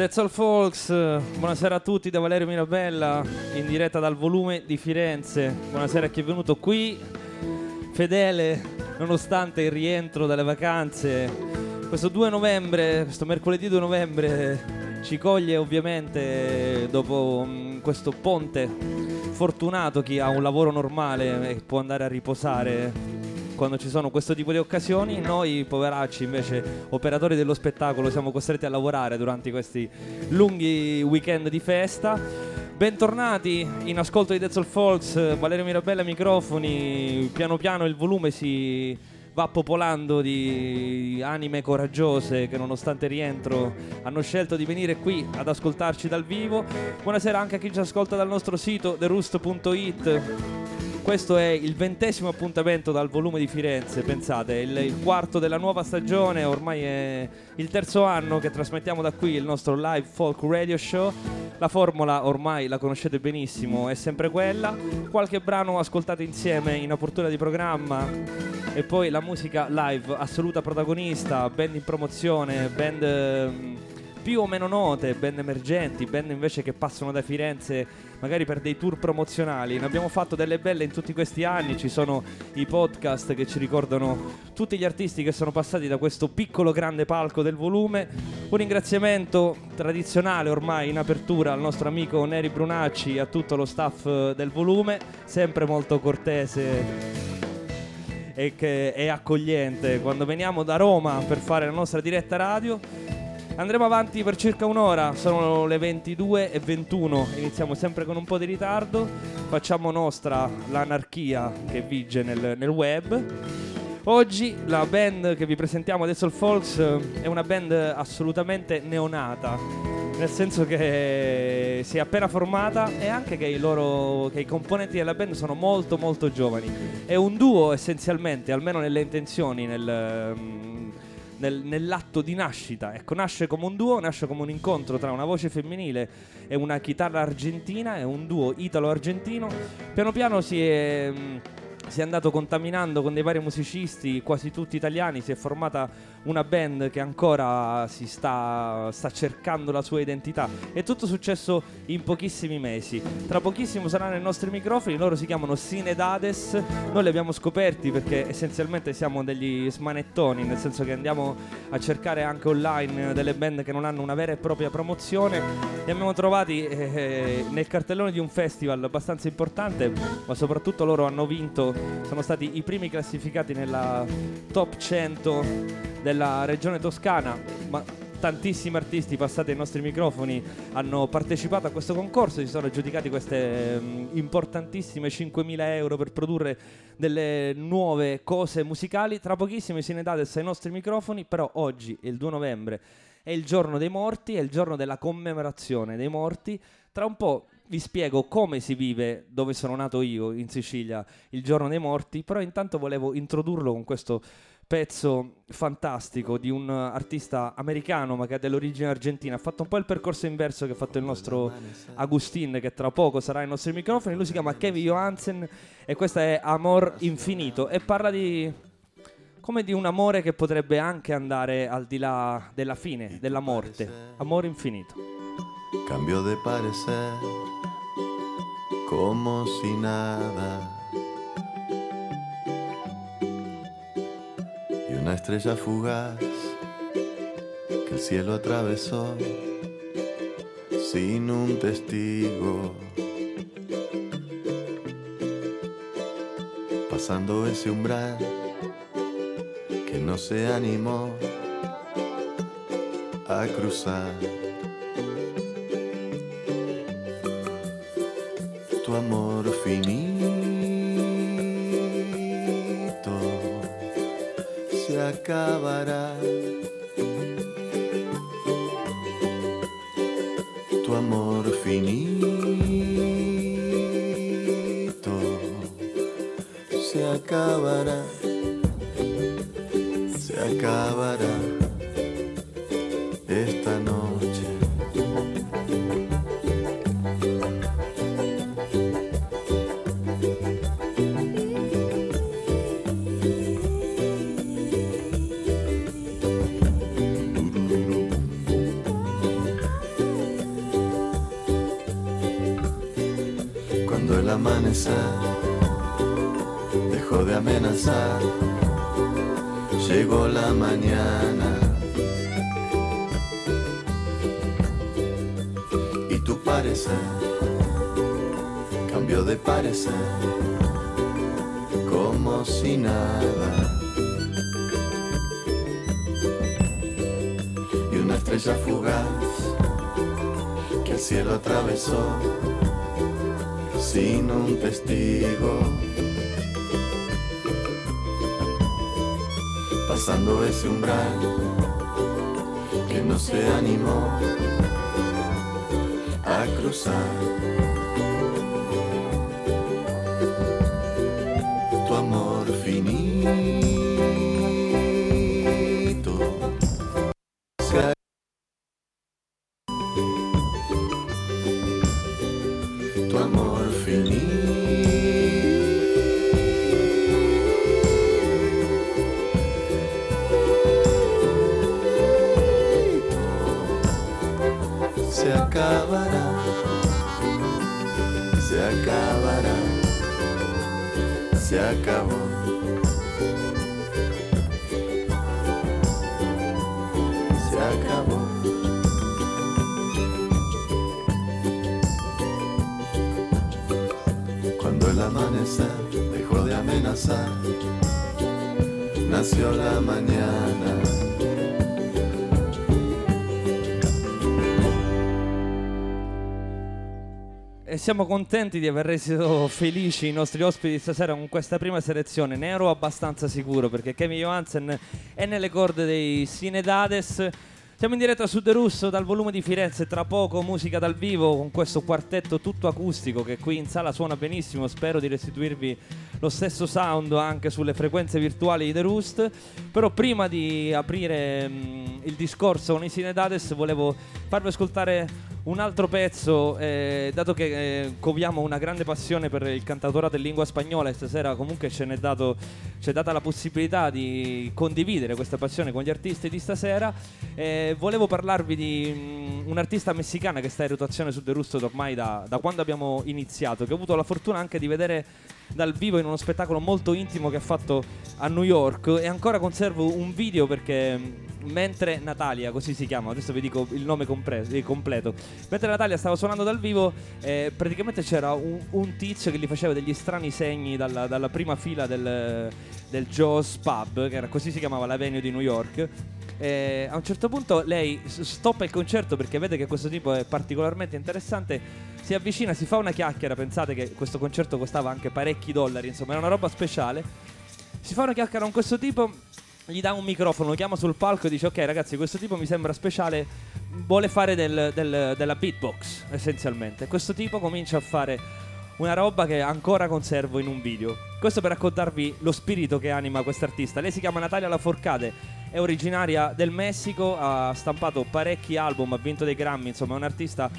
That's All Folks, buonasera a tutti da Valerio Mirabella in diretta dal volume di Firenze. Buonasera a chi è venuto qui, fedele nonostante il rientro dalle vacanze. Questo 2 novembre, questo mercoledì 2 novembre ci coglie ovviamente dopo mm, questo ponte fortunato chi ha un lavoro normale e può andare a riposare quando ci sono questo tipo di occasioni. Noi, poveracci, invece, operatori dello spettacolo, siamo costretti a lavorare durante questi lunghi weekend di festa. Bentornati in ascolto di Dead Soul Folks, Valerio Mirabella microfoni, piano piano il volume si va popolando di anime coraggiose che nonostante rientro hanno scelto di venire qui ad ascoltarci dal vivo. Buonasera anche a chi ci ascolta dal nostro sito therust.it questo è il ventesimo appuntamento dal volume di Firenze, pensate, il, il, quarto della nuova stagione, ormai è il terzo anno che trasmettiamo da qui il nostro live folk radio show. La formula ormai la conoscete benissimo, è sempre quella. Qualche brano ascoltato insieme in apertura di programma e poi la musica live assoluta protagonista, band in promozione, band mm, più o meno note, band emergenti, band invece che passano da Firenze magari per dei tour promozionali. Ne abbiamo fatto delle belle in tutti questi anni, ci sono i podcast che ci ricordano tutti gli artisti che sono passati da questo piccolo grande palco del volume. Un ringraziamento tradizionale ormai in apertura al nostro amico Neri Brunacci e a tutto lo staff del volume, sempre molto cortese e che è accogliente quando veniamo da Roma per fare la nostra diretta radio. Andremo avanti per circa un'ora, sono le 22 e 21, iniziamo sempre con un po' di ritardo, facciamo nostra l'anarchia che vige nel, nel web. Oggi la band che vi presentiamo adesso il Folks è una band assolutamente neonata, nel senso che si è appena formata e anche che i, loro, che i componenti della band sono molto molto giovani. È un duo essenzialmente, almeno nelle intenzioni, nel, nel, nell'atto di nascita. Ecco, nasce come un duo, nasce come un incontro tra una voce femminile e una chitarra argentina, è un duo italo-argentino. Piano piano si è si è andato contaminando con dei vari musicisti, quasi tutti italiani, si è formata una band che ancora si sta, sta, cercando la sua identità. È tutto successo in pochissimi mesi. Tra pochissimo saranno i nostri microfoni, loro si chiamano Sinedades. Noi li abbiamo scoperti perché essenzialmente siamo degli smanettoni, nel senso che andiamo a cercare anche online delle band che non hanno una vera e propria promozione. Li abbiamo trovati eh, nel cartellone di un festival abbastanza importante, ma soprattutto loro hanno vinto, sono stati i primi classificati nella top 100 della regione toscana, ma tantissimi artisti passati ai nostri microfoni hanno partecipato a questo concorso, si sono aggiudicati queste um, importantissime 5.000 euro per produrre delle nuove cose musicali. Tra pochissimo se ne date ai nostri microfoni, però oggi, il 2 novembre, è il giorno dei morti, è il giorno della commemorazione dei morti. Tra un po' vi spiego come si vive dove sono nato io, in Sicilia, il giorno dei morti, però intanto volevo introdurlo con questo pezzo fantastico di un artista americano ma che ha dell'origine argentina. Ha fatto un po' il percorso inverso che ha fatto il nostro Agustin che tra poco sarà ai nostri microfoni. Lui si chiama Kevin Johansen e questa è Amor Infinito e parla di come di un amore che potrebbe anche andare al di là della fine, della morte. Amor infinito. Cambio de parecer como si nada una estrella fugaz que el cielo atravesó sin un testigo. Pasando ese umbral que no se animó a cruzar. Tu amor finito acabará. Tu amor finito se acabará, una estrella fugaz que el cielo atravesó sin un testigo. Pasando ese umbral que no se animó a cruzar. Siamo contenti di aver reso felici i nostri ospiti stasera con questa prima selezione. Ne ero abbastanza sicuro perché Kevin Johansen è nelle corde dei Sinedades. Siamo in diretta su De Russo dal volume di Firenze, tra poco musica dal vivo con questo quartetto tutto acustico che qui in sala suona benissimo, spero di restituirvi lo stesso sound anche sulle frequenze virtuali di The Roost. Però prima di aprire mh, il discorso con i Sinedades volevo farvi ascoltare un altro pezzo, eh, dato che eh, coviamo una grande passione per il cantautorato in lingua spagnola e stasera comunque ce n'è dato, ci è data la possibilità di condividere questa passione con gli artisti di stasera, eh, volevo parlarvi di mm, un'artista messicana che sta in rotazione su The Rusto ormai da, da quando abbiamo iniziato, che ho avuto la fortuna anche di vedere dal vivo in uno spettacolo molto intimo che ha fatto a New York. E ancora conservo un video perché mm, mentre Natalia, così si chiama, adesso vi dico il nome compre- eh, completo, mentre Natalia stava suonando dal vivo eh, praticamente c'era un, un tizio che gli faceva degli strani segni dalla, dalla prima fila del, del Joe's Pub, che era così si chiamava la venue di New York. E a un certo punto lei stoppa il concerto perché vede che questo tipo è particolarmente interessante, si avvicina, si fa una chiacchiera, pensate che questo concerto costava anche parecchi dollari, insomma era una roba speciale. Si fa una chiacchiera con questo tipo, gli dà un microfono, lo chiama sul palco e dice ok ragazzi questo tipo mi sembra speciale, vuole fare del- del- della beatbox essenzialmente. Questo tipo comincia a fare una roba che ancora conservo in un video. Questo per raccontarvi lo spirito che anima quest'artista. Lei si chiama Natalia Laforcade, è originaria del Messico, ha stampato parecchi album, ha vinto dei Grammy, insomma è un artista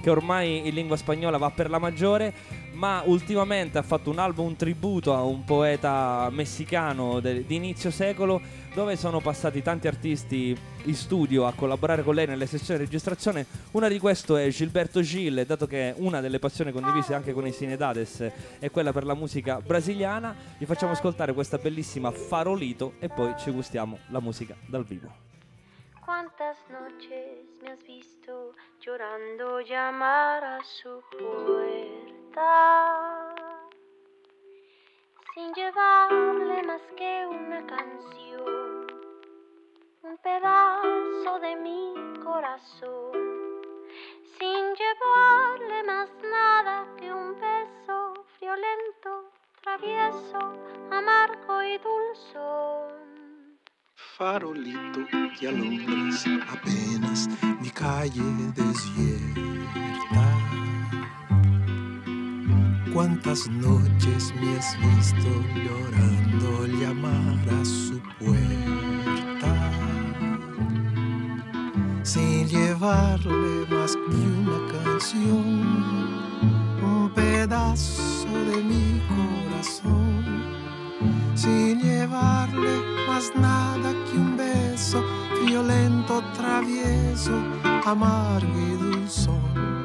che ormai in lingua spagnola va per la maggiore, ma ultimamente ha fatto un album tributo a un poeta messicano de- di inizio secolo dove sono passati tanti artisti in studio a collaborare con lei nelle sessioni di registrazione. Una di questo è Gilberto Gil, dato che una delle passioni condivise anche con i Sinedades è quella per la musica brasiliana. Gli facciamo ascoltare questa bellissima Farolito e poi ci gustiamo la musica dal vivo. ¿Cuántas noches me has visto llorando llamar a su puerta? Sin llevarle más que una canción, un pedazo de mi corazón. Sin llevarle más nada que un beso violento, travieso, amargo y dulzón. farolito que alumbras apenas calle desierta. Cuántas noches me has visto llorando llamar a su puerta, sin llevarle más que una canción, un pedazo de mi corazón sin llevarle más nada que violento, travieso, amargo y dulzón.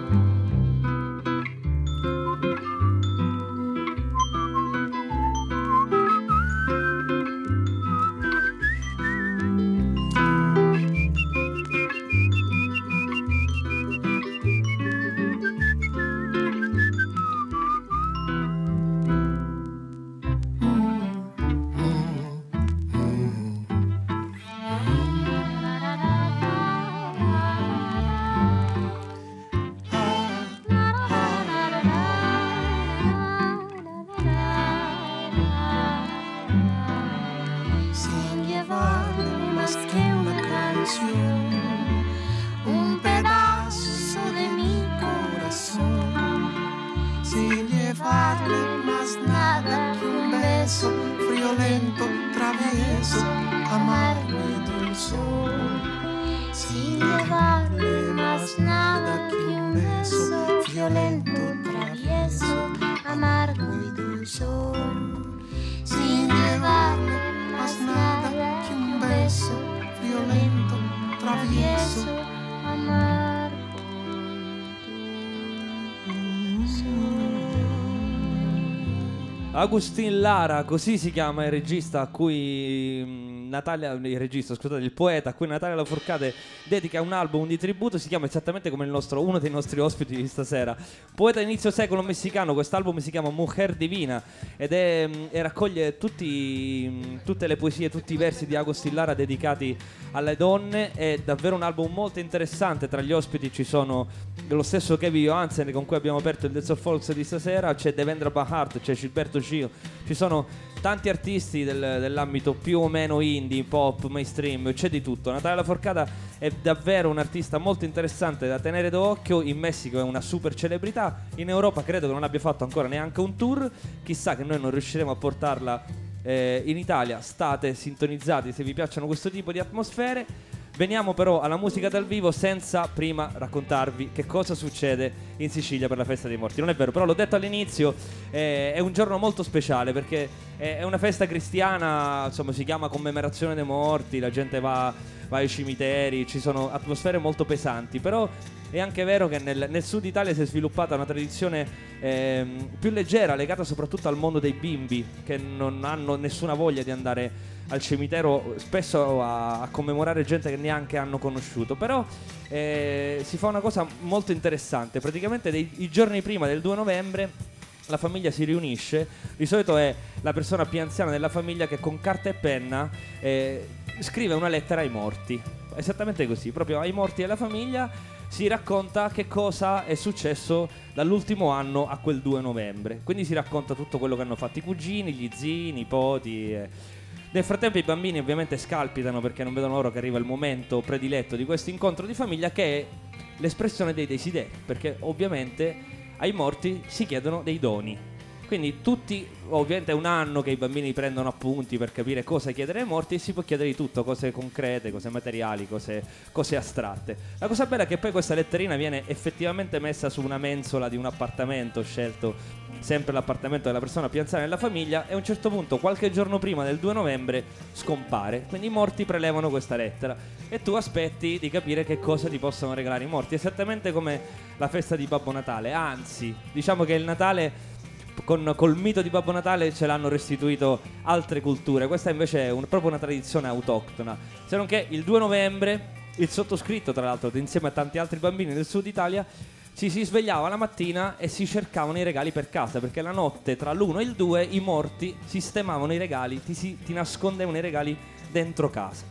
Agustin Lara, così si chiama il regista a cui mm, Natalia, il regista, scusate, il poeta a cui Natalia Laforcade dedica un album di tributo, si chiama esattamente come nostro, uno dei nostri ospiti di stasera. Poeta inizio secolo messicano, quest'album si chiama Mujer Divina ed è, e raccoglie tutti, tutte le poesie, tutti i versi di Agustin Lara dedicati alle donne. È davvero un album molto interessante. Tra gli ospiti ci sono lo stesso Kevin Johansen con cui abbiamo aperto il of Folks di stasera, c'è Devendra Bahart, c'è Gilberto Gio, ci sono tanti artisti del- dell'ambito più o meno indie, pop, mainstream, c'è di tutto. Natalia Laforcata è davvero un artista molto interessante da tenere d'occhio. In Messico è una super celebrità, in Europa credo che non abbia fatto ancora neanche un tour. Chissà che noi non riusciremo a portarla eh, in Italia. State sintonizzati se vi piacciono questo tipo di atmosfere. Veniamo però alla musica dal vivo senza prima raccontarvi che cosa succede in Sicilia per la festa dei morti. Non è vero, però l'ho detto all'inizio, eh, è un giorno molto speciale perché è una festa cristiana, insomma si chiama commemorazione dei morti, la gente va, va ai cimiteri, ci sono atmosfere molto pesanti, però è anche vero che nel, nel sud Italia si è sviluppata una tradizione ehm, più leggera, legata soprattutto al mondo dei bimbi, che non hanno nessuna voglia di andare al cimitero spesso a, a commemorare gente che neanche hanno conosciuto. Però eh, si fa una cosa molto interessante. Praticamente dei- i giorni prima del 2 novembre la famiglia si riunisce. Di solito è la persona più anziana della famiglia che con carta e penna eh, scrive una lettera ai morti. Esattamente così, proprio ai morti della famiglia si racconta che cosa è successo dall'ultimo anno a quel 2 novembre. Quindi si racconta tutto quello che hanno fatto i cugini, gli zii, i nipoti. eh. Nel frattempo i bambini ovviamente scalpitano perché non vedono loro che arriva il momento prediletto di questo incontro di famiglia che è l'espressione dei desideri, perché ovviamente ai morti si chiedono dei doni. Quindi tutti, ovviamente è un anno che i bambini prendono appunti per capire cosa chiedere ai morti e si può chiedere di tutto, cose concrete, cose materiali, cose, cose astratte. La cosa bella è che poi questa letterina viene effettivamente messa su una mensola di un appartamento scelto sempre l'appartamento della persona più anziana della famiglia e a un certo punto qualche giorno prima del 2 novembre scompare. Quindi i morti prelevano questa lettera. E tu aspetti di capire che cosa ti possono regalare i morti. Esattamente come la festa di Babbo Natale. Anzi diciamo che il Natale con, col mito di Babbo Natale ce l'hanno restituito altre culture questa invece è un- proprio una tradizione autoctona se non che il 2 novembre il sottoscritto tra l'altro insieme a tanti altri bambini del sud Italia ci si svegliava la mattina e si cercavano i regali per casa perché la notte tra l'1 e il 2 i morti sistemavano i regali, ti, si- ti nascondevano i regali dentro casa.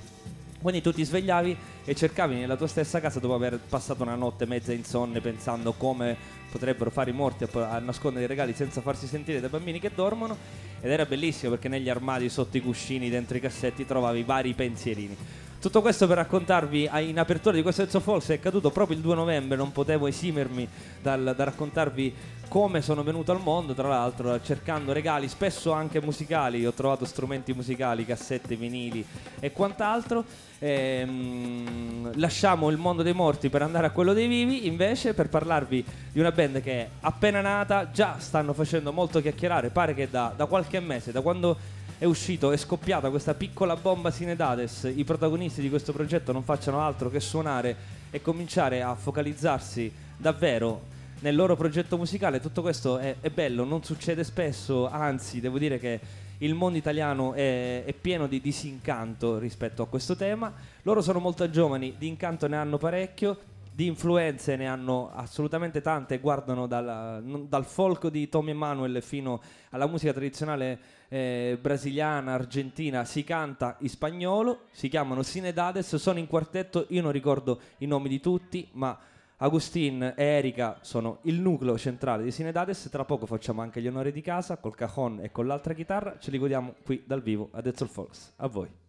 Quindi tu ti svegliavi e cercavi nella tua stessa casa dopo aver passato una notte mezza insonne pensando come potrebbero fare i morti a, a nascondere i regali senza farsi sentire dai bambini che dormono ed era bellissimo perché negli armadi, sotto i cuscini, dentro i cassetti trovavi vari pensierini. Tutto questo per raccontarvi in apertura di questo Ezzo Falls è accaduto proprio il 2 novembre, non potevo esimermi dal, da raccontarvi come sono venuto al mondo, tra l'altro cercando regali spesso anche musicali, ho trovato strumenti musicali, cassette, vinili e quant'altro. Ehm, lasciamo il mondo dei morti per andare a quello dei vivi, invece per parlarvi di una band che è appena nata, già stanno facendo molto chiacchierare, pare che da, da qualche mese, da quando è uscito, è scoppiata questa piccola bomba Sinedades, i protagonisti di questo progetto non facciano altro che suonare e cominciare a focalizzarsi davvero nel loro progetto musicale. Tutto questo è, è bello, non succede spesso, anzi devo dire che il mondo italiano è, è pieno di disincanto rispetto a questo tema. Loro sono molto giovani, di incanto ne hanno parecchio, di influenze ne hanno assolutamente tante, guardano dalla- dal folk di Tommy Emanuel fino alla musica tradizionale eh, brasiliana, argentina, si canta in spagnolo, si chiamano Sinedades, sono in quartetto, io non ricordo i nomi di tutti, ma Agustin e Erika sono il nucleo centrale di Sinedades, tra poco facciamo anche gli onori di casa col cajon e con l'altra chitarra, ce li godiamo qui dal vivo a Dezzol Folks. A voi.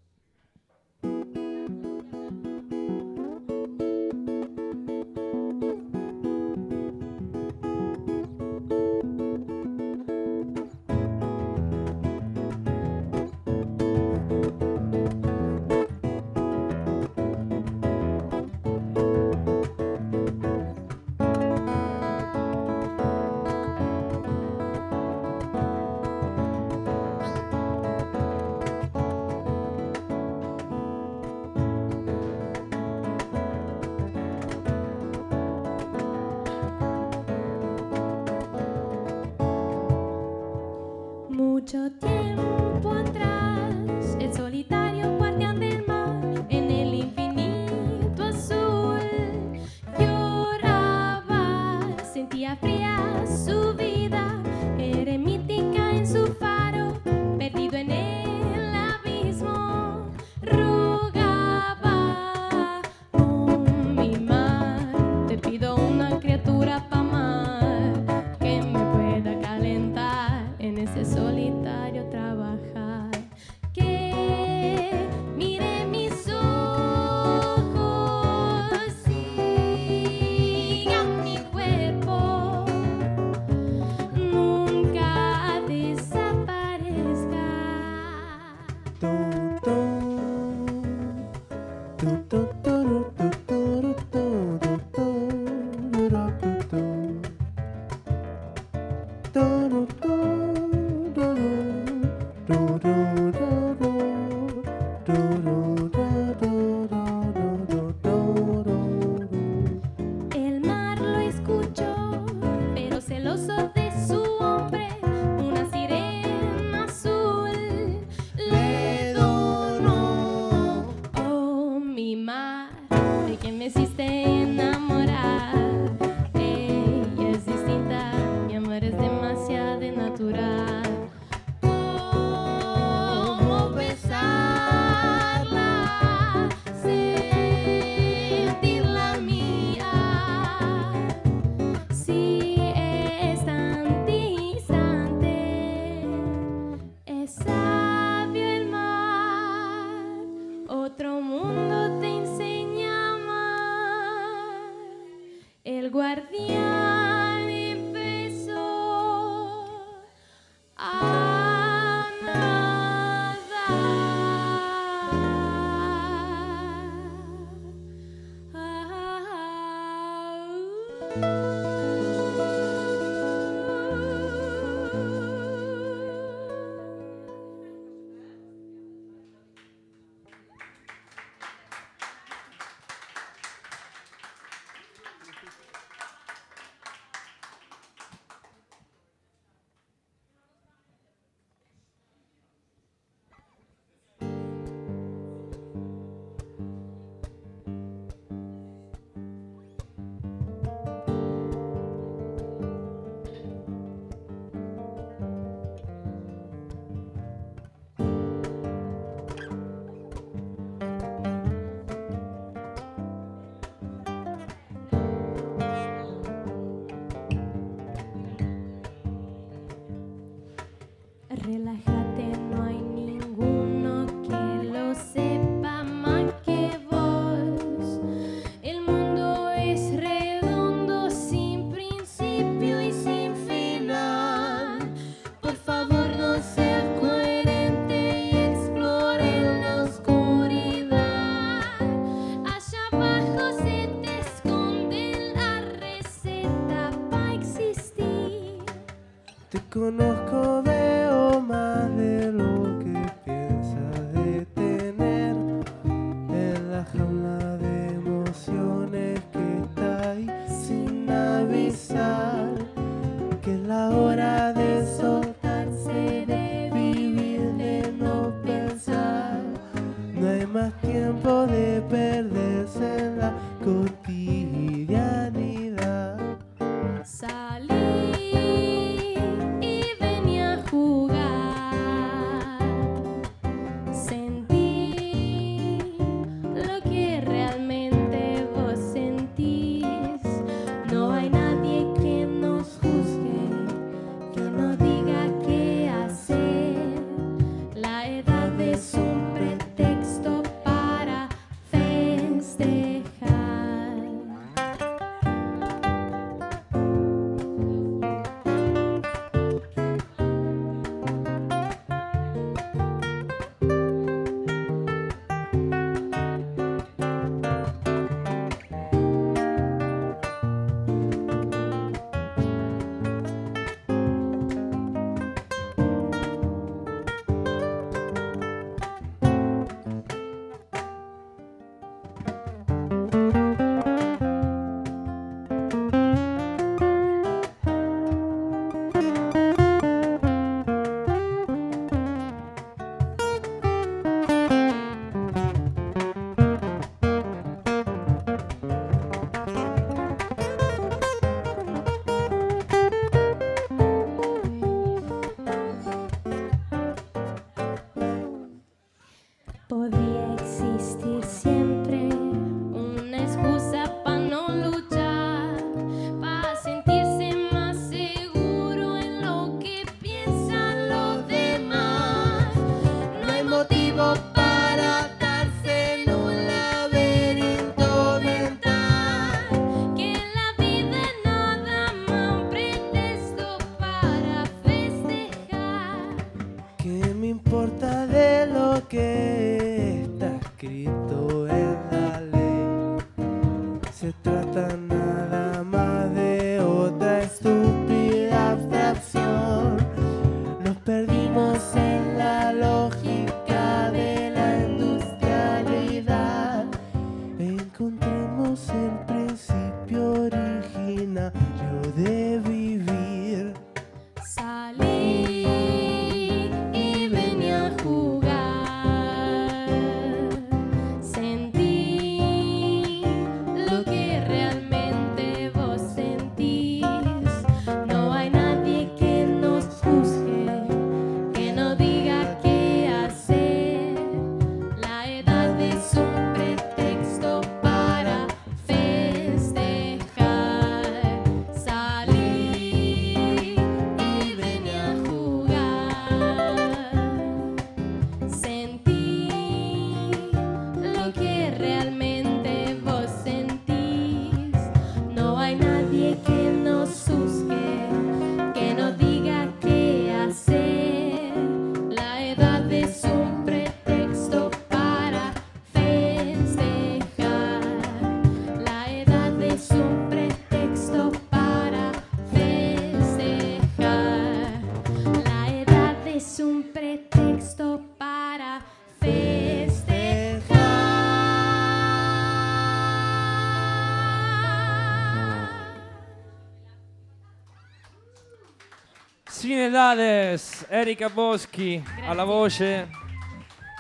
Dades, Erika Boschi alla voce,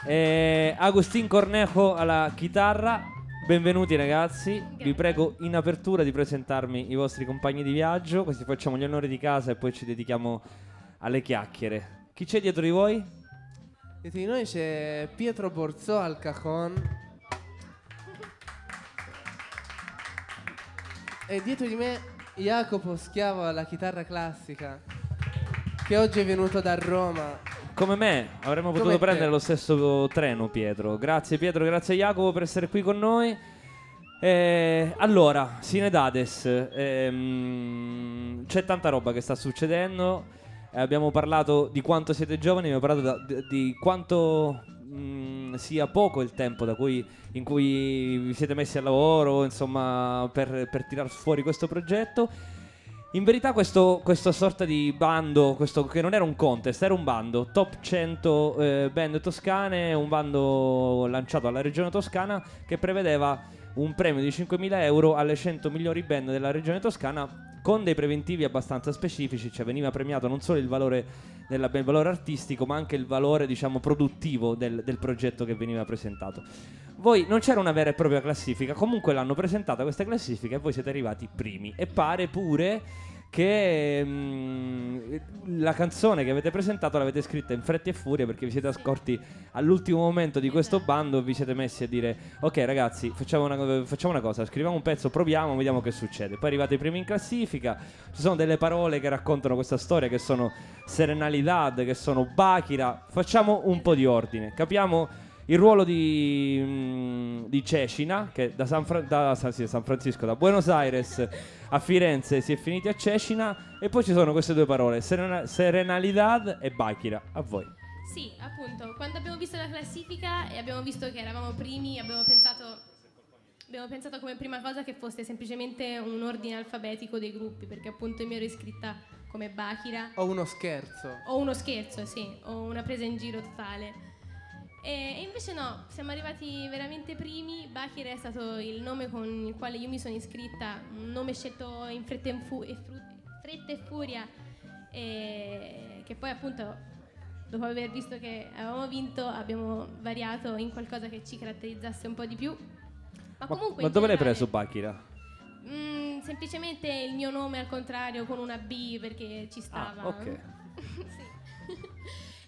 e Agustin Cornejo alla chitarra. Benvenuti ragazzi, vi Grazie. prego in apertura di presentarmi i vostri compagni di viaggio, così facciamo gli onori di casa e poi ci dedichiamo alle chiacchiere. Chi c'è dietro di voi? Dietro di noi c'è Pietro Borzò al cajon. E dietro di me Jacopo Schiavo alla chitarra classica. Che oggi è venuto da Roma. Come me, avremmo Come potuto te. prendere lo stesso treno, Pietro. Grazie, Pietro, grazie Jacopo per essere qui con noi. Eh, allora, Sinedades, ehm, c'è tanta roba che sta succedendo. Eh, abbiamo parlato di quanto siete giovani, abbiamo parlato da- di, di quanto mm, sia poco il tempo da cui, in cui vi siete messi al lavoro, insomma, per, per tirar fuori questo progetto. In verità questo, questa sorta di bando, questo, che non era un contest, era un bando, top 100 eh, band toscane, un bando lanciato alla regione toscana che prevedeva un premio di 5.000 euro alle 100 migliori band della regione toscana con dei preventivi abbastanza specifici, cioè veniva premiato non solo il valore, della- il valore artistico ma anche il valore diciamo produttivo del, del progetto che veniva presentato. Voi non c'era una vera e propria classifica, comunque l'hanno presentata questa classifica e voi siete arrivati primi. E pare pure che mm, la canzone che avete presentato l'avete scritta in fretta e furia perché vi siete accorti all'ultimo momento di questo bando e vi siete messi a dire ok ragazzi facciamo una, facciamo una cosa, scriviamo un pezzo, proviamo, vediamo che succede. Poi arrivate i primi in classifica, ci sono delle parole che raccontano questa storia che sono serenalidad, che sono Bakira, facciamo un po' di ordine, capiamo il ruolo di, mm, di Cecina, che da San, Fra- da San- sì, San Francisco, da Buenos Aires a Firenze si è finiti a Cecina, e poi ci sono queste due parole, serena- serenalidad e Bakira. A voi. Sì, appunto, quando abbiamo visto la classifica e abbiamo visto che eravamo primi, abbiamo pensato, abbiamo pensato come prima cosa che fosse semplicemente un ordine alfabetico dei gruppi, perché appunto io mi ero iscritta come Bakira. Ho uno scherzo. O uno scherzo, sì, o una presa in giro totale. E, invece no, siamo arrivati veramente primi. Bakira è stato il nome con il quale io mi sono iscritta, un nome scelto in fretta e, fu- e fru- fretta e furia, e che poi appunto, dopo aver visto che avevamo vinto, abbiamo variato in qualcosa che ci caratterizzasse un po' di più. Ma, Ma, comunque... ma dove l'hai preso Bakira? Mm, semplicemente il mio nome al contrario con una B perché ci stava. Ah, ok. Sì.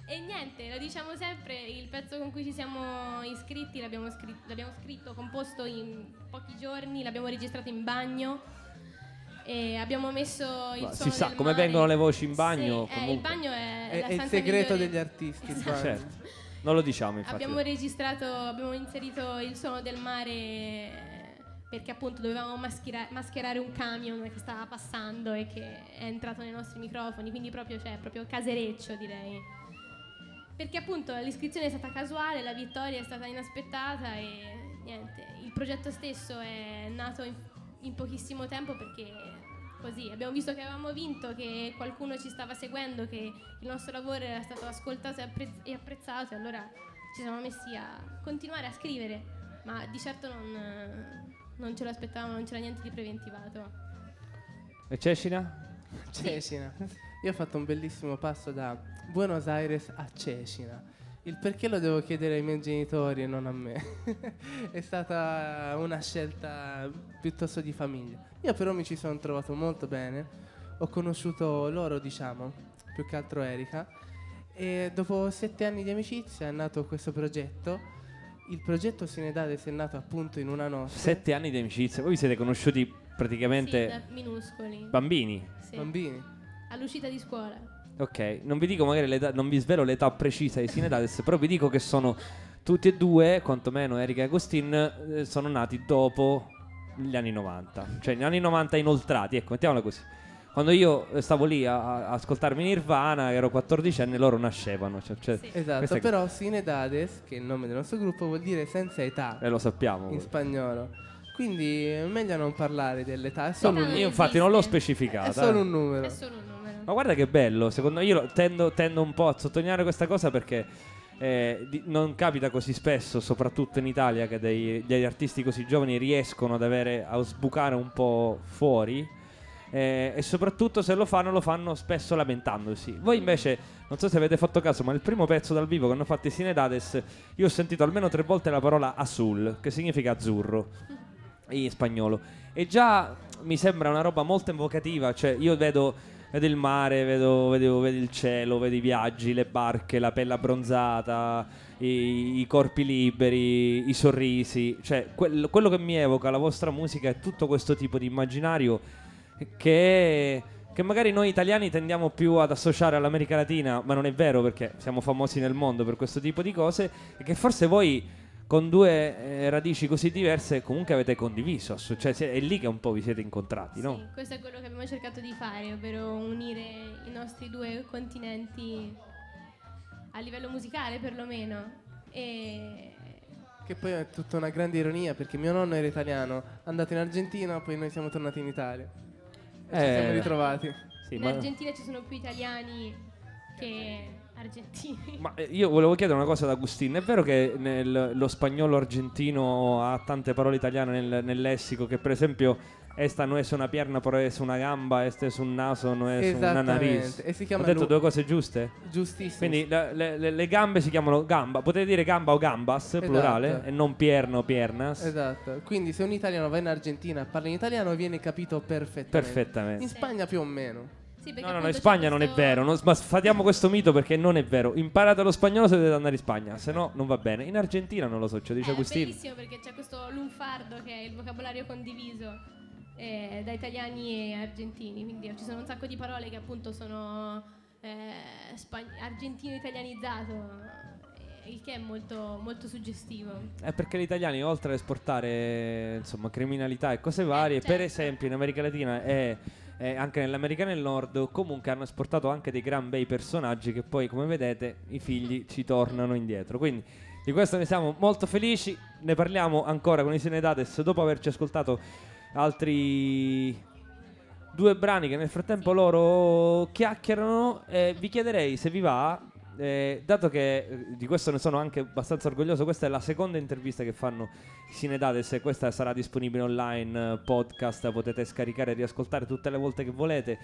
E niente, lo diciamo sempre, il pezzo con cui ci siamo iscritti l'abbiamo, scri- l'abbiamo scritto, composto in pochi giorni, l'abbiamo registrato in bagno e abbiamo messo il Ma si sa del come mare. vengono le voci in bagno, Sì, eh, il bagno è, È, è il segreto migliore. degli artisti. Esatto. Certo. Non lo diciamo infatti. Abbiamo registrato, abbiamo inserito il suono del mare perché appunto dovevamo maschera- mascherare un camion che stava passando e che è entrato nei nostri microfoni, quindi proprio, cioè, proprio casereccio direi. Perché appunto l'iscrizione è stata casuale, la vittoria è stata inaspettata e niente, il progetto stesso è nato in, in pochissimo tempo perché così abbiamo visto che avevamo vinto, che qualcuno ci stava seguendo, che il nostro lavoro era stato ascoltato e, appre- e apprezzato e allora ci siamo messi a continuare a scrivere, ma di certo non, non ce lo aspettavamo, non c'era niente di preventivato. E Cecina? Cecina. Io ho fatto un bellissimo passo da Buenos Aires a Cecina. Il perché lo devo chiedere ai miei genitori e non a me. È stata una scelta piuttosto di famiglia. Io però mi ci sono trovato molto bene. Ho conosciuto loro, diciamo, più che altro Erika. E dopo sette anni di amicizia è nato questo progetto. Il progetto Sinedades è nato appunto in una notte. Sette anni di amicizia. Voi vi siete conosciuti praticamente Sì, da minuscoli. bambini. Sì. Bambini. All'uscita di scuola. Ok, non vi dico magari l'età, non vi svelo l'età precisa di Sinedades, però vi dico che sono tutti e due, quantomeno Erika e Agustin, eh, sono nati dopo gli anni 90, cioè negli anni 90 inoltrati, ecco, mettiamola così. Quando io eh, stavo lì a, a ascoltarmi Nirvana, ero 14 anni, loro nascevano, cioè, cioè, Sì. Esatto, però Sinedades, che è il nome del nostro gruppo, vuol dire senza età eh, lo sappiamo. in spagnolo. Quindi è meglio non parlare dell'età, è solo, No, un, Io infatti non l'ho specificata. è solo un numero. È solo un numero. Ma guarda che bello, secondo me io tendo, tendo un po' a sottolineare questa cosa perché eh, di- non capita così spesso, soprattutto in Italia, che dei- degli artisti così giovani riescono ad avere, a sbucare un po' fuori eh, e soprattutto se lo fanno lo fanno spesso lamentandosi. Voi invece, non so se avete fatto caso, ma il primo pezzo dal vivo che hanno fatto i Sinedades, io ho sentito almeno tre volte la parola azul, che significa azzurro in spagnolo. E già mi sembra una roba molto evocativa, cioè io vedo, vedo il mare, vedo, vedo- vedo il cielo, vedo i viaggi, le barche, la pelle abbronzata, i, i corpi liberi, i sorrisi, cioè quel- quello che mi evoca la vostra musica è tutto questo tipo di immaginario che, che magari noi italiani tendiamo più ad associare all'America Latina, ma non è vero perché siamo famosi nel mondo per questo tipo di cose, e che forse voi con due eh, radici così diverse comunque avete condiviso, cioè è lì che un po' vi siete incontrati, no? Sì, questo è quello che abbiamo cercato di fare, ovvero unire i nostri due continenti a livello musicale perlomeno. E Che poi è tutta una grande ironia perché mio nonno era italiano, è andato in Argentina, poi noi siamo tornati in Italia. E ci Eh, siamo ritrovati. Sì, in ma- Argentina ci sono più italiani che argentini. Ma eh, io volevo chiedere una cosa ad Agustino. È vero che nel- lo spagnolo argentino ha tante parole italiane nel, nel lessico, che per esempio esta no es una pierna, però es una gamba, este es un naso, no es una Esattamente. nariz. E si Ho detto Lu- due cose giuste? giustissimo. Quindi la- le, le- le gambe si chiamano gamba, potete dire gamba o gambas, Esatto. plurale, e non pierno o piernas. Esatto. Quindi se un italiano va in Argentina e parla in italiano viene capito perfettamente. In Perfettamente. Spagna più o meno. Sì, No, no, no, in Spagna non è vero, non- ma sfatiamo questo mito perché non è vero. Imparate lo spagnolo se dovete andare in Spagna, se no non va bene. In Argentina non lo so, ce dice Eh, È Agustino. bellissimo perché c'è questo lunfardo che è il vocabolario condiviso eh, da italiani e argentini, quindi ci sono un sacco di parole che appunto sono eh, spag- argentino italianizzato, eh, il che è molto, molto suggestivo. È perché gli italiani, oltre ad esportare insomma, criminalità e cose varie, certo. per esempio in America Latina e, e anche nell'America del Nord, comunque hanno esportato anche dei gran bei personaggi che poi, come vedete, i figli ci tornano indietro. Quindi di questo ne siamo molto felici. Ne parliamo ancora con i Senedades dopo averci ascoltato altri due brani che nel frattempo loro chiacchierano. E vi chiederei se vi va, eh, dato che eh, di questo ne sono anche abbastanza orgoglioso, questa è la seconda intervista che fanno i Sinedades questa sarà disponibile online, eh, podcast, potete scaricare e riascoltare tutte le volte che volete.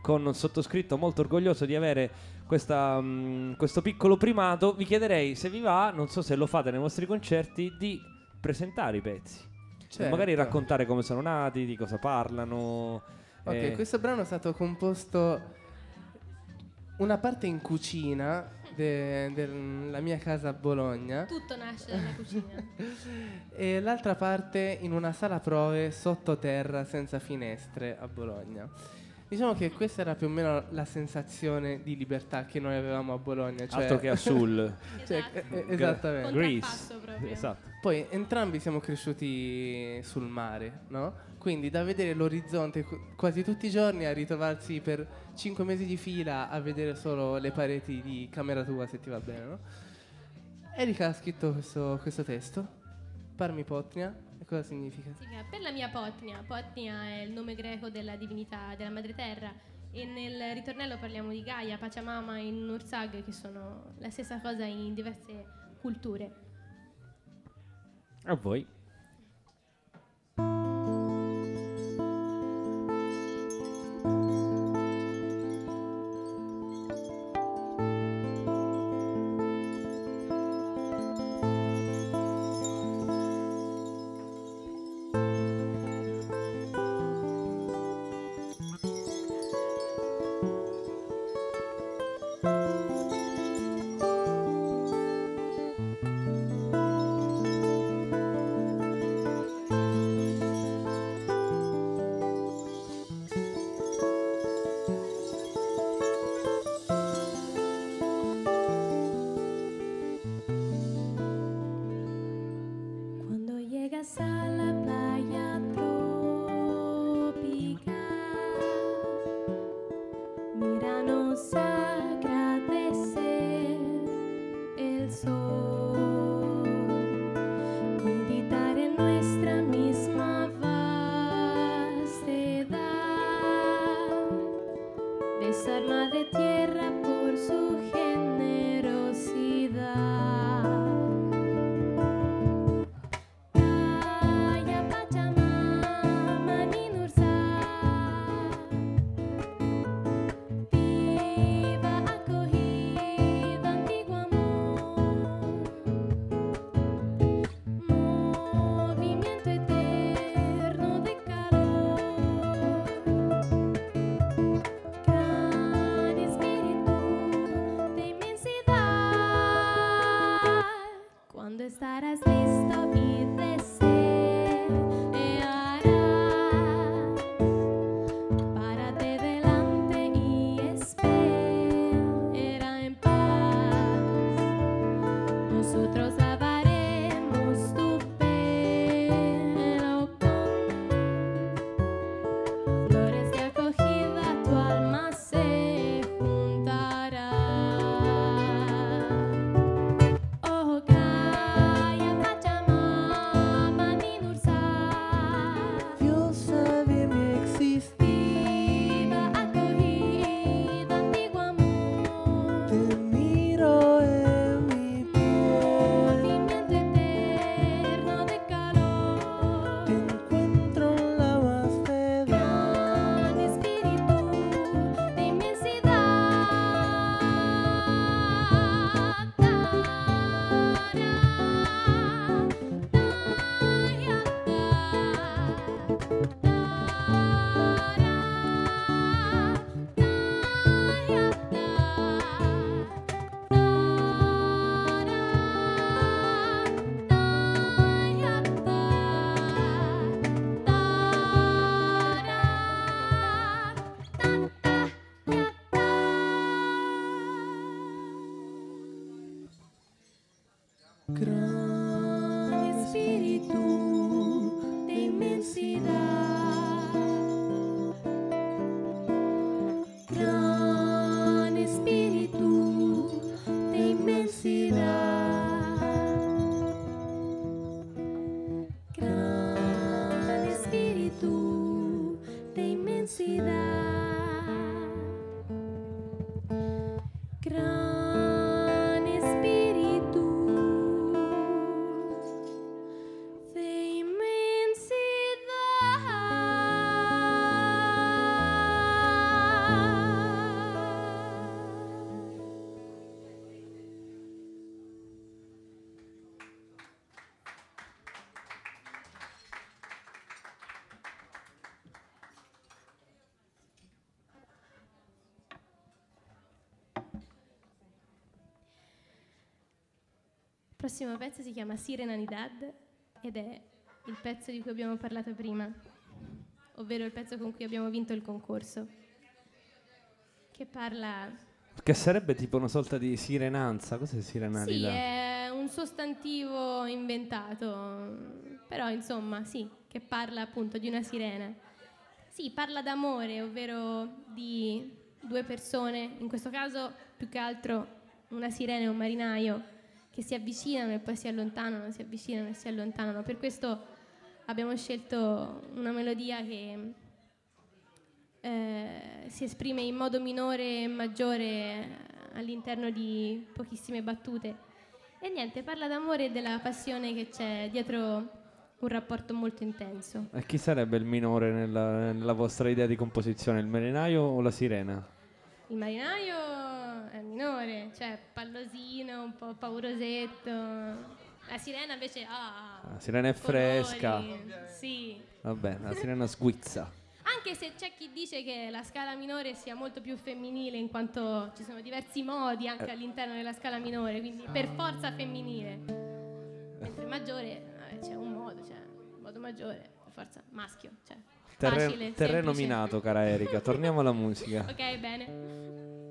Con un sottoscritto molto orgoglioso di avere questa, mm, questo piccolo primato, vi chiederei se vi va, non so se lo fate nei vostri concerti, di presentare i pezzi. Certo. magari raccontare come sono nati, di cosa parlano. Ok, eh, questo brano è stato composto una parte in cucina de- della mia casa a Bologna Tutto nasce dalla cucina. e l'altra parte in una sala prove sottoterra senza finestre a Bologna. Diciamo che questa era più o meno la sensazione di libertà che noi avevamo a Bologna. Cioè, altro che a Sul. cioè, Esatto. eh, eh, esattamente. Greece. proprio. Esatto. Poi entrambi siamo cresciuti sul mare, no? Quindi da vedere l'orizzonte qu- quasi tutti i giorni a ritrovarsi per 5 mesi di fila a vedere solo le pareti di camera tua se ti va bene, no? Erika ha scritto questo, questo testo, Parmi Potnia, cosa significa? Significa, Per la mia Potnia, Potnia è il nome greco della divinità della madre terra e nel ritornello parliamo di Gaia, Pachamama e Nursag che sono la stessa cosa in diverse culture. A voi. Prossimo pezzo si chiama Sirenanidad ed è il pezzo di cui abbiamo parlato prima, ovvero il pezzo con cui abbiamo vinto il concorso, che parla... Che sarebbe tipo una sorta di sirenanza. Cos'è Sì, sirenalità? è un sostantivo inventato, però insomma, sì, che parla appunto di una sirena. Sì, parla d'amore, ovvero di due persone, in questo caso più che altro una sirena e un marinaio, che si avvicinano e poi si allontanano, si avvicinano e si allontanano. Per questo abbiamo scelto una melodia che eh, si esprime in modo minore e maggiore all'interno di pochissime battute. E niente, parla d'amore e della passione che c'è dietro un rapporto molto intenso. E chi sarebbe il minore nella, nella vostra idea di composizione? Il marinaio o la sirena? Il marinaio è minore, cioè pallosino, un po' paurosetto. La sirena invece ah, La sirena è fresca. colori, Sì. Vabbè, la sirena sguizza. Anche se c'è chi dice che la scala minore sia molto più femminile in quanto ci sono diversi modi anche all'interno della scala minore, quindi per forza femminile. Mentre maggiore vabbè, c'è un modo, cioè un modo maggiore, per forza maschio, cioè Terre- facile, terreno semplice. minato, cara Erika. Torniamo alla musica. Ok, bene.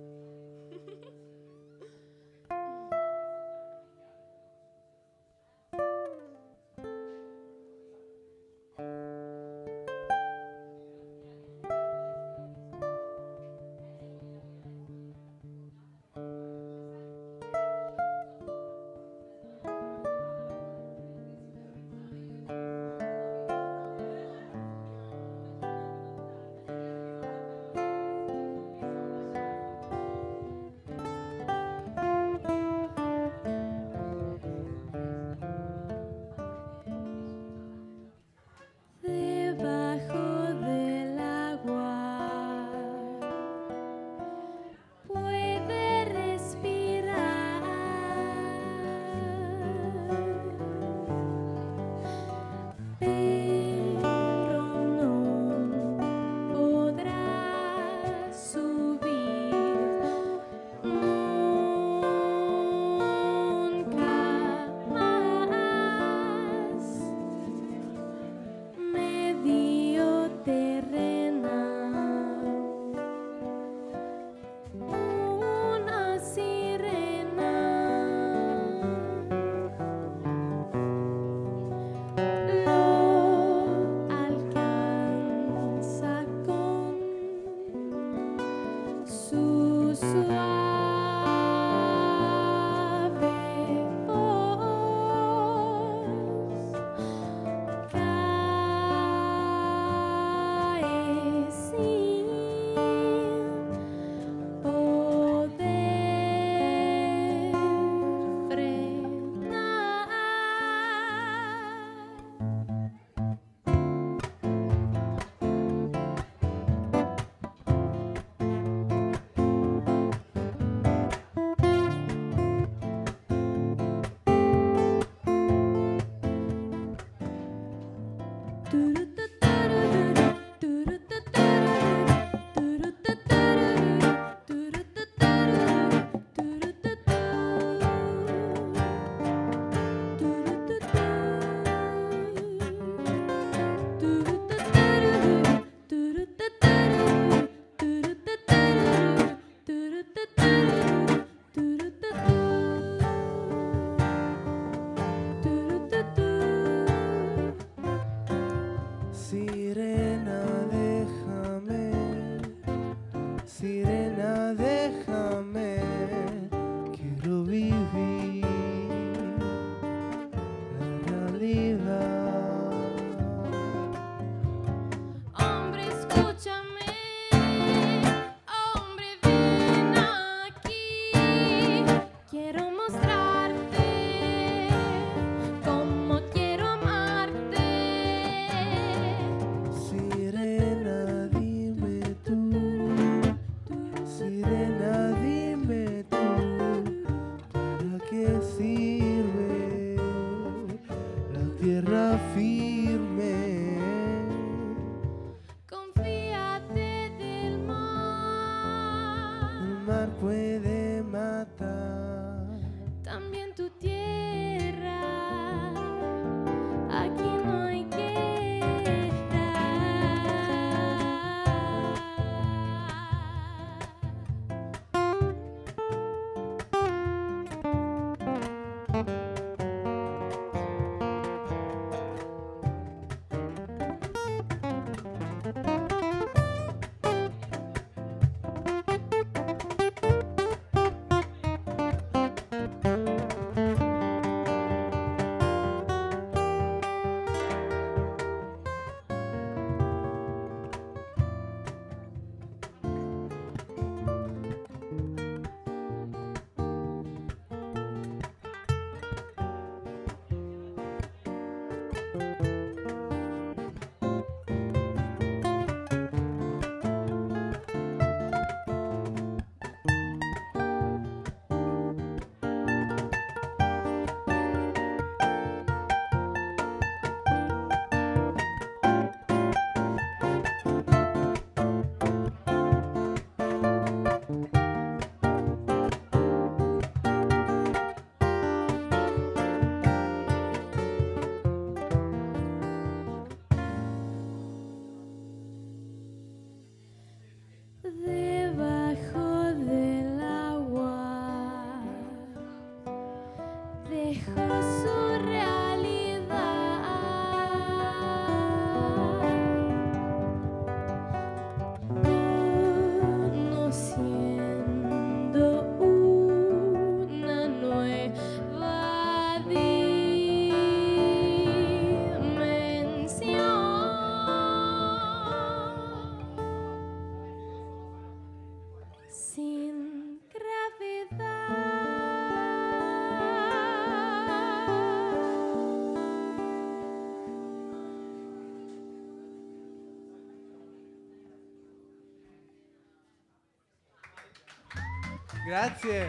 Grazie.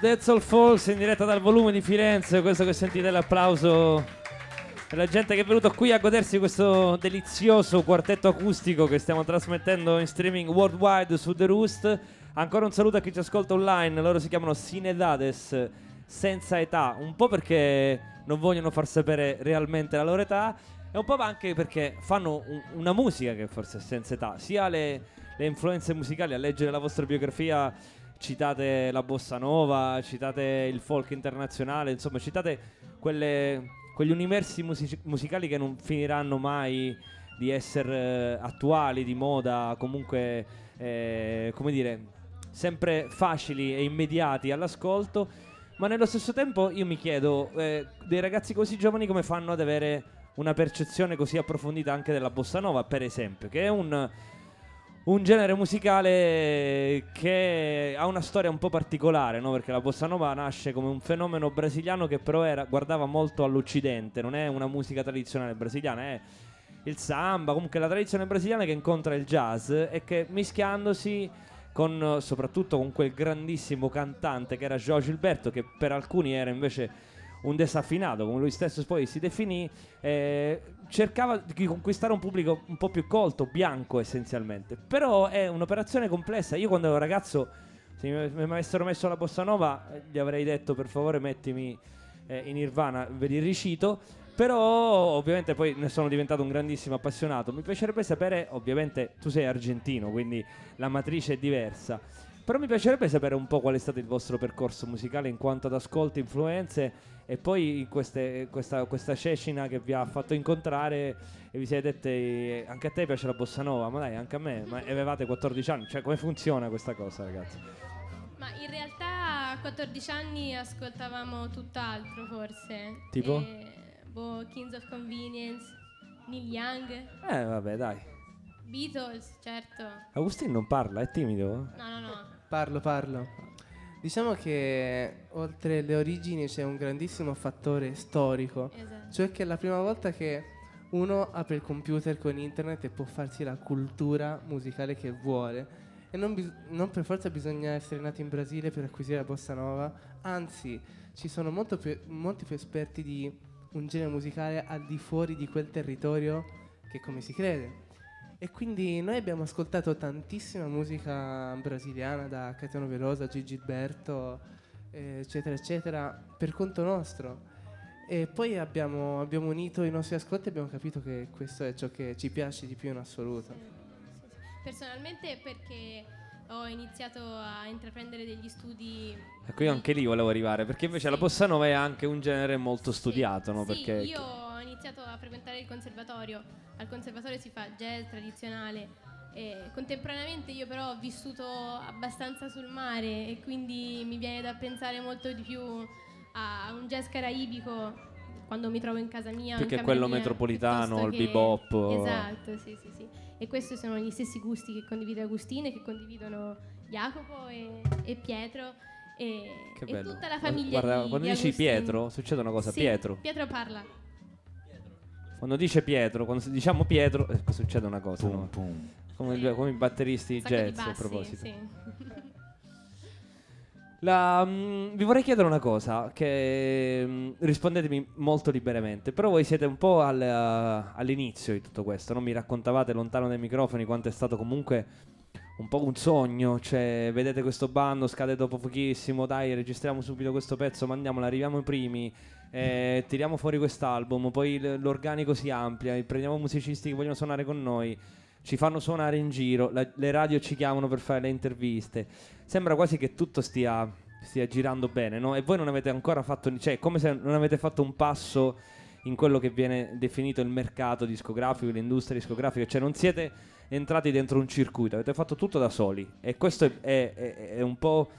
That's All Falls in diretta dal volume di Firenze, questo che sentite l'applauso della gente che è venuta qui a godersi questo delizioso quartetto acustico che stiamo trasmettendo in streaming worldwide su The Roost. Ancora un saluto a chi ci ascolta online, loro si chiamano Sinedades, senza età, un po' perché non vogliono far sapere realmente la loro età e un po' anche perché fanno un- una musica che forse è senza età, sia le, le influenze musicali, a leggere la vostra biografia citate la bossa nova, citate il folk internazionale, insomma citate quelle- quegli universi musici- musicali che non finiranno mai di essere eh, attuali, di moda, comunque, eh, come dire, sempre facili e immediati all'ascolto, ma nello stesso tempo io mi chiedo, eh, dei ragazzi così giovani come fanno ad avere una percezione così approfondita anche della bossa nova, per esempio, che è un, un genere musicale che ha una storia un po' particolare, no? perché la bossa nova nasce come un fenomeno brasiliano che però era- guardava molto all'occidente, non è una musica tradizionale brasiliana, è il samba, comunque la tradizione brasiliana che incontra il jazz e che mischiandosi con soprattutto con quel grandissimo cantante che era João Gilberto che per alcuni era invece un desaffinato come lui stesso poi si definì eh, cercava di conquistare un pubblico un po' più colto bianco essenzialmente però è un'operazione complessa io quando ero ragazzo se mi, avessero messo la bossa nova eh, gli avrei detto per favore mettimi eh, in Nirvana ve li ricito però ovviamente poi ne sono diventato un grandissimo appassionato. Mi piacerebbe sapere, ovviamente tu sei argentino, quindi la matrice è diversa. Però mi piacerebbe sapere un po' qual è stato il vostro percorso musicale in quanto ad ascolti, influenze e poi queste- questa, questa cecina che vi ha fatto incontrare e vi siete dette eh, anche a te piace la bossa nova, ma dai anche a me, ma avevate 14 anni, cioè come funziona questa cosa ragazzi? Ma in realtà a 14 anni ascoltavamo tutt'altro forse. Tipo? Eh, boh, Kings of Convenience, Neil Young. Eh vabbè dai, Beatles, certo. Agustin non parla, è timido? No, no, no. Parlo, parlo. Diciamo che oltre le origini c'è un grandissimo fattore storico, Esatto. cioè che è la prima volta che uno apre il computer con internet e può farsi la cultura musicale che vuole. E non, bis- non per forza bisogna essere nati in Brasile per acquisire la bossa nova, anzi ci sono molto più- molti più esperti di un genere musicale al di fuori di quel territorio che come si crede. E quindi noi abbiamo ascoltato tantissima musica brasiliana da Caetano Velosa, Gigi Gilberto, eh, eccetera, eccetera, per conto nostro. E poi abbiamo, abbiamo unito i nostri ascolti e abbiamo capito che questo è ciò che ci piace di più in assoluto. Personalmente perché ho iniziato a intraprendere degli studi. Ecco, io anche lì volevo arrivare, perché invece Sì. la bossa nova è anche un genere molto studiato, no? Sì, Perché io ho iniziato a frequentare il conservatorio. Al conservatorio si fa jazz tradizionale. E contemporaneamente io però ho vissuto abbastanza sul mare e quindi mi viene da pensare molto di più a un jazz caraibico quando mi trovo in casa mia. Più che quello mia, metropolitano, il che- bebop Esatto, sì, sì, sì. E questi sono gli stessi gusti che condivide Agustina e che condividono Jacopo e, e Pietro e, e tutta la famiglia Guarda, quando di dici. Pietro, succede una cosa. Sì, Pietro. Pietro parla. Quando dice Pietro, quando diciamo Pietro, eh, succede una cosa, Pum, no? pum. Come, il- come i batteristi jazz a bassi, proposito. sì. La, mm, vi vorrei chiedere una cosa, che mm, rispondetemi molto liberamente, però voi siete un po' al, uh, all'inizio di tutto questo, non mi raccontavate lontano dai microfoni quanto è stato comunque un po' un sogno, cioè vedete questo bando, scade dopo pochissimo, dai registriamo subito questo pezzo, mandiamolo, arriviamo i primi, eh, tiriamo fuori quest'album, poi l'organico si amplia, prendiamo musicisti che vogliono suonare con noi, ci fanno suonare in giro, la- le radio ci chiamano per fare le interviste sembra quasi che tutto stia, stia girando bene, no? E voi non avete ancora fatto, cioè, è come se non avete fatto un passo in quello che viene definito il mercato discografico, l'industria discografica, cioè non siete entrati dentro un circuito, avete fatto tutto da soli. E questo è, è- è- è un po'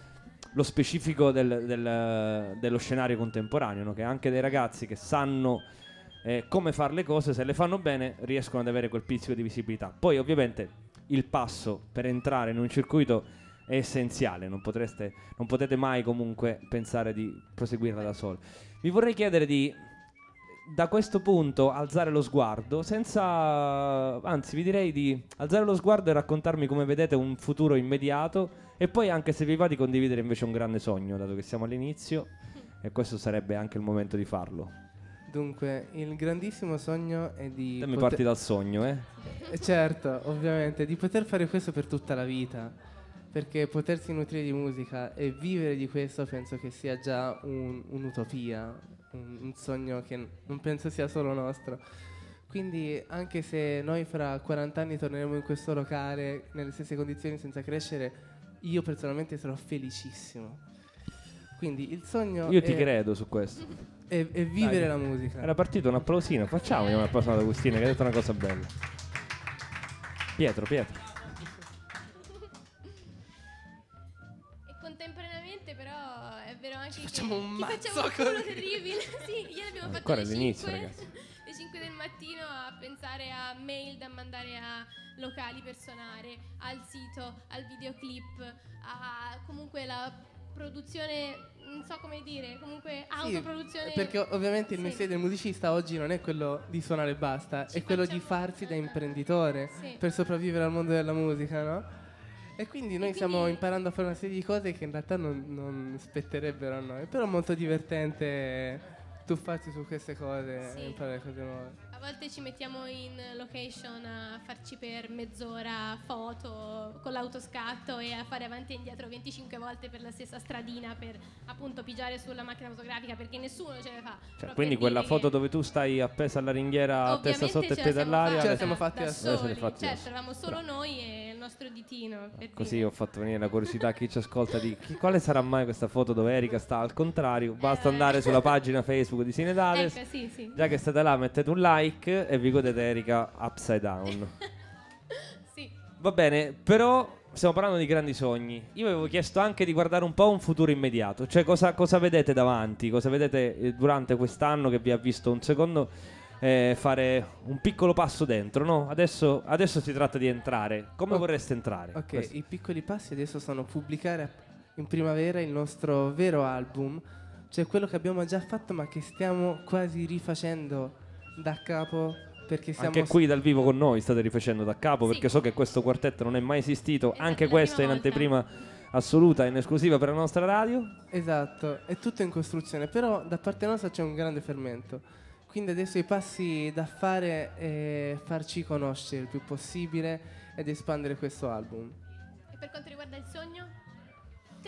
lo specifico del- del- dello scenario contemporaneo, no? che anche dei ragazzi che sanno eh, come fare le cose, se le fanno bene, riescono ad avere quel pizzico di visibilità. Poi ovviamente il passo per entrare in un circuito è essenziale, non, potreste, non potete mai comunque pensare di proseguirla da soli. Vi vorrei chiedere di da questo punto alzare lo sguardo senza anzi vi direi di alzare lo sguardo e raccontarmi come vedete un futuro immediato e poi anche se vi va di condividere invece un grande sogno dato che siamo all'inizio e questo sarebbe anche il momento di farlo. Dunque, il grandissimo sogno è di... Te mi poter- parti dal sogno, eh? Eh, Certo, ovviamente, di poter fare questo per tutta la vita. Perché potersi nutrire di musica e vivere di questo penso che sia già un- un'utopia, un, un sogno che non penso sia solo nostro. Quindi anche se noi fra 40 anni torneremo in questo locale nelle stesse condizioni senza crescere, io personalmente sarò felicissimo. Quindi il sogno Io ti è, credo su questo. è- è vivere Dai. la musica. Era partito un applausino, facciamo un applauso ad Agustina che ha detto una cosa bella. Pietro, Pietro. E contemporaneamente però è vero anche che facciamo un ci facciamo mazzo un culo con- terribile. sì, ieri abbiamo fatto Ancora le all'inizio, 5, ragazzi. le 5 del mattino a pensare a mail da mandare a locali per suonare, al sito, al videoclip, a comunque la produzione, non so come dire, comunque Sì, autoproduzione. perché ovviamente il Sì. mestiere del musicista oggi non è quello di suonare e basta, Ci è quello di farsi da imprenditore Sì. per sopravvivere al mondo della musica, no? E quindi noi E stiamo quindi- imparando a fare una serie di cose che in realtà non, non spetterebbero a noi, però è molto divertente tuffarsi su queste cose Sì. e imparare cose nuove. A volte ci mettiamo in location a farci per mezz'ora foto con l'autoscatto e a fare avanti e indietro 25 volte per la stessa stradina per appunto pigiare sulla macchina fotografica perché nessuno ce le fa. Cioè, quindi quella foto che dove tu stai appesa alla ringhiera a testa sotto e la piede all'aria. Ce la fatta siamo fatti da da soli. soli. Certo, soli. eravamo solo noi e nostro ditino. per Così dire. ho fatto venire la curiosità a chi ci ascolta di chi- quale sarà mai questa foto dove Erika sta al contrario. Basta Eh. andare sulla pagina Facebook di Sinedales. Ecco, sì, sì. Già che state là, mettete un like e vi godete Erika upside down. sì. Va bene, però stiamo parlando di grandi sogni. Io avevo chiesto anche di guardare un po' un futuro immediato, cioè cosa, cosa vedete davanti, cosa vedete eh, durante quest'anno che vi ha visto un secondo eh, fare un piccolo passo dentro, no? Adesso, adesso si tratta di entrare. Come Ok. vorreste entrare? Ok, Questo. i piccoli passi adesso sono pubblicare in primavera il nostro vero album, cioè quello che abbiamo già fatto ma che stiamo quasi rifacendo da capo perché siamo Anche qui dal vivo con noi state rifacendo da capo Sì. perché so che questo quartetto non è mai esistito, Esatto, anche questo è in prima anteprima assoluta, in esclusiva per la nostra radio. Esatto, è tutto in costruzione, però da parte nostra c'è un grande fermento. Quindi adesso i passi da fare è farci conoscere il più possibile ed espandere questo album. E per quanto riguarda il sogno?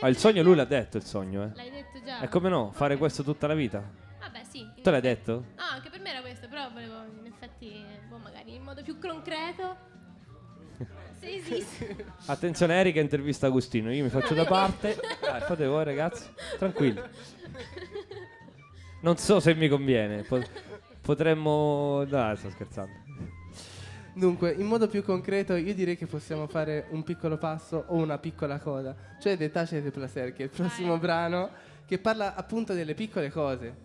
Ah, il sogno lui l'ha detto, il sogno, eh. L'hai detto già. E come no, fare questo tutta la vita? Vabbè, sì. Tu l'hai detto? No, anche per me era questo, però volevo in effetti, boh, magari in modo più concreto. Se esiste. Attenzione Erika intervista Agostino, io mi faccio da parte. Dai, fate voi ragazzi, tranquilli. Non so se mi conviene. Po- potremmo... Dai, sto scherzando. Dunque, in modo più concreto, io direi che possiamo fare un piccolo passo o una piccola coda, cioè Detache de Placer, che è il prossimo Vai. brano che parla appunto delle piccole cose.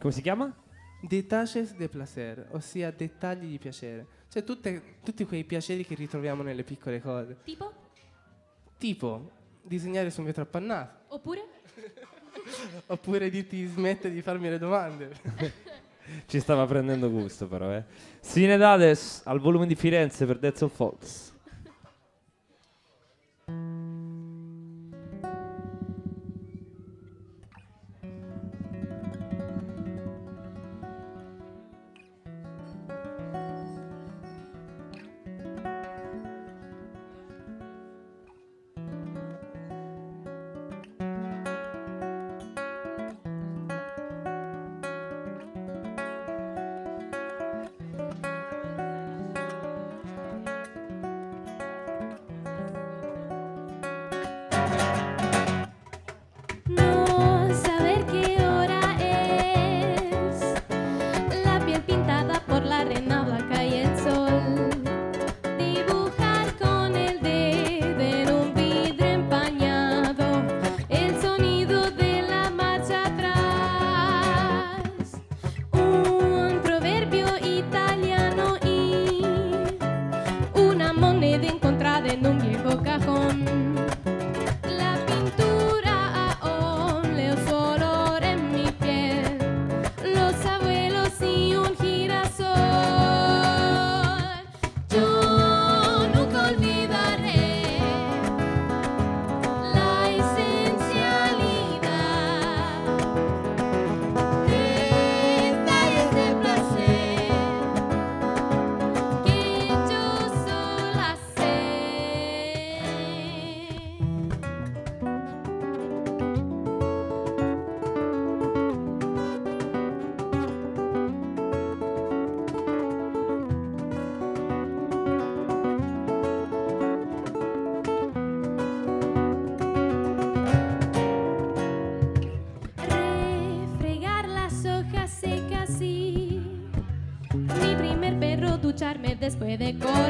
Come si chiama? Détaches de placer, ossia dettagli di piacere. Cioè tutte- tutti quei piaceri che ritroviamo nelle piccole cose. tipo? Tipo disegnare su un vetro appannato, Oppure? oppure dirti smette di farmi le domande. Ci stava prendendo gusto però, eh. Sinedades al volume di Firenze per Death of Fox. me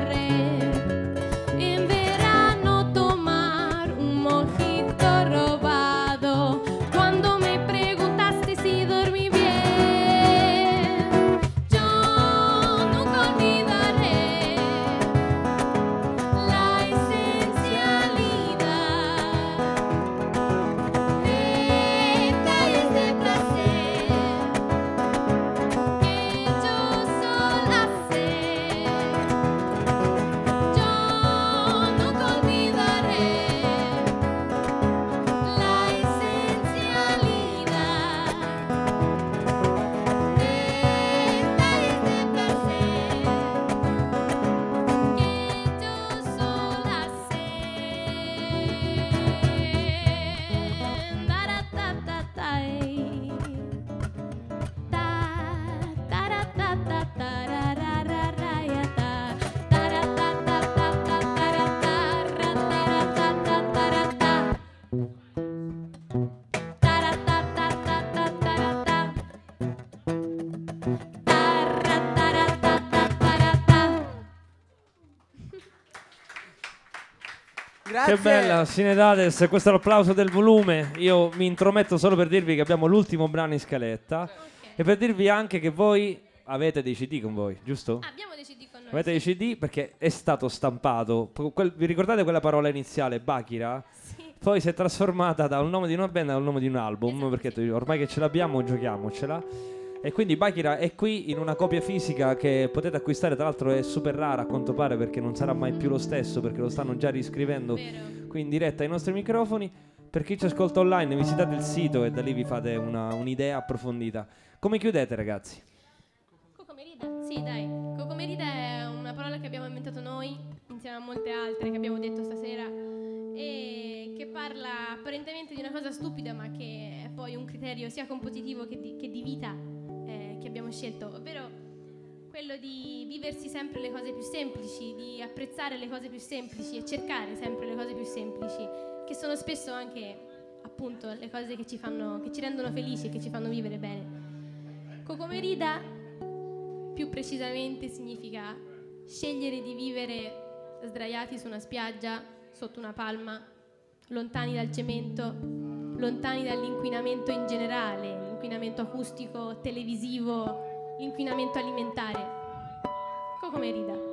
Grazie. Che bella, Sinedades, questo è l'applauso del volume. Io mi intrometto solo per dirvi che abbiamo l'ultimo brano in scaletta e per dirvi anche che voi avete dei CD con voi, giusto? Abbiamo dei CD con noi. Avete dei. CD perché è stato stampato. Quel- vi ricordate quella parola iniziale, Bakira? Sì. Poi si è trasformata da un nome di una band a un nome di un album. Esatto, perché ormai che ce l'abbiamo, giochiamocela. E quindi Bakira è qui in una copia fisica che potete acquistare. Tra l'altro è super rara a quanto pare perché non sarà mai più lo stesso perché lo stanno già riscrivendo Vero. qui in diretta ai nostri microfoni. Per chi ci ascolta online, visitate il sito e da lì vi fate una- un'idea approfondita. Come chiudete, ragazzi? Cocomerida? Sì, dai. Cocomerida è una parola che abbiamo inventato noi insieme a molte altre che abbiamo detto stasera e che parla apparentemente di una cosa stupida ma che è poi un criterio sia compositivo che di, che di vita che abbiamo scelto, ovvero quello di viversi sempre le cose più semplici, di apprezzare le cose più semplici e cercare sempre le cose più semplici, che sono spesso anche appunto le cose che ci, fanno, che ci rendono felici e che ci fanno vivere bene. Cocomerida più precisamente significa scegliere di vivere sdraiati su una spiaggia, sotto una palma, lontani dal cemento, lontani dall'inquinamento in generale, l'inquinamento acustico, televisivo, l'inquinamento alimentare. Cocomerida. Cocomerida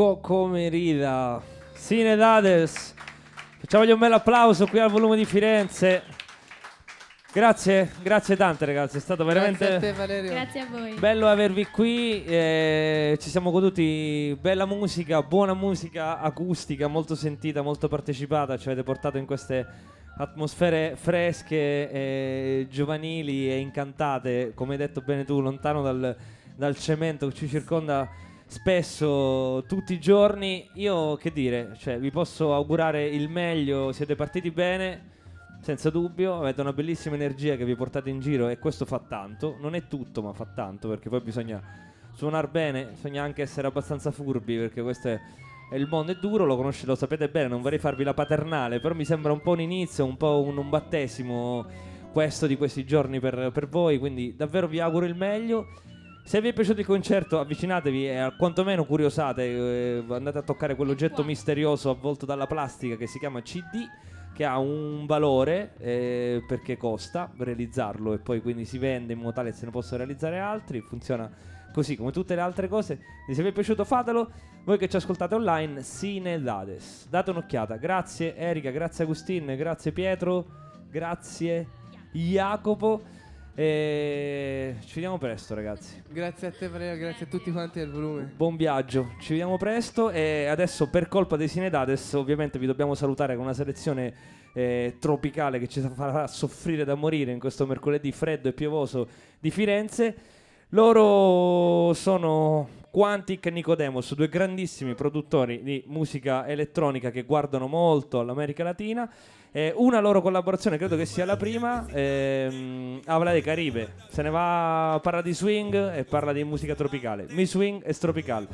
Cocomerida. Sine Dades. Facciamogli un bel applauso qui al volume di Firenze. Grazie, grazie tante ragazzi, è stato veramente Grazie a te Valerio. Grazie a voi. bello avervi qui. eh, ci siamo goduti bella musica, buona musica acustica, molto sentita, molto partecipata. Ci avete portato in queste atmosfere fresche, e giovanili e incantate, come hai detto bene tu, lontano dal, dal cemento che ci circonda spesso tutti i giorni. Io che dire, cioè, vi posso augurare il meglio, siete partiti bene. Senza dubbio, avete una bellissima energia che vi portate in giro e questo fa tanto. Non è tutto, ma fa tanto perché poi bisogna suonare bene, bisogna anche essere abbastanza furbi perché questo è, il mondo è duro, lo conoscete, lo sapete bene, non vorrei farvi la paternale, però mi sembra un po' un inizio, un po' un, un battesimo, questo di questi giorni per, per voi, quindi davvero vi auguro il meglio. Se vi è piaciuto il concerto, avvicinatevi e eh, quantomeno curiosate, eh, andate a toccare quell'oggetto misterioso avvolto dalla plastica che si chiama CD, che ha un valore eh, perché costa realizzarlo e poi quindi si vende in modo tale che se ne possono realizzare altri. Funziona così come tutte le altre cose. Quindi se vi è piaciuto fatelo. Voi che ci ascoltate online, sine dades. Date un'occhiata. Grazie Erika, grazie Agustin, grazie Pietro, grazie Jacopo. E ci vediamo presto, ragazzi. Grazie a te, Valeria, grazie a tutti quanti del volume. Buon viaggio, ci vediamo presto. E adesso, per colpa dei Sinedades, ovviamente vi dobbiamo salutare con una selezione eh, tropicale che ci farà soffrire da morire in questo mercoledì freddo e piovoso di Firenze. Loro sono Quantic e Nicodemos, due grandissimi produttori di musica elettronica che guardano molto all'America Latina. Eh, una loro collaborazione, credo che sia la prima, ehm, Avla dei Caribe. Se ne va, parla di swing e parla di musica tropicale. Mi swing e tropical.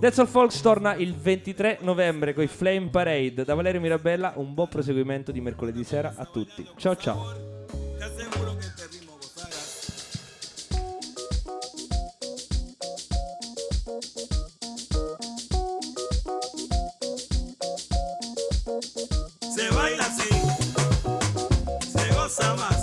That's All Folks torna il 23 novembre con i Flame Parade. Da Valerio Mirabella, un buon proseguimento di mercoledì sera a tutti. Ciao ciao. summer.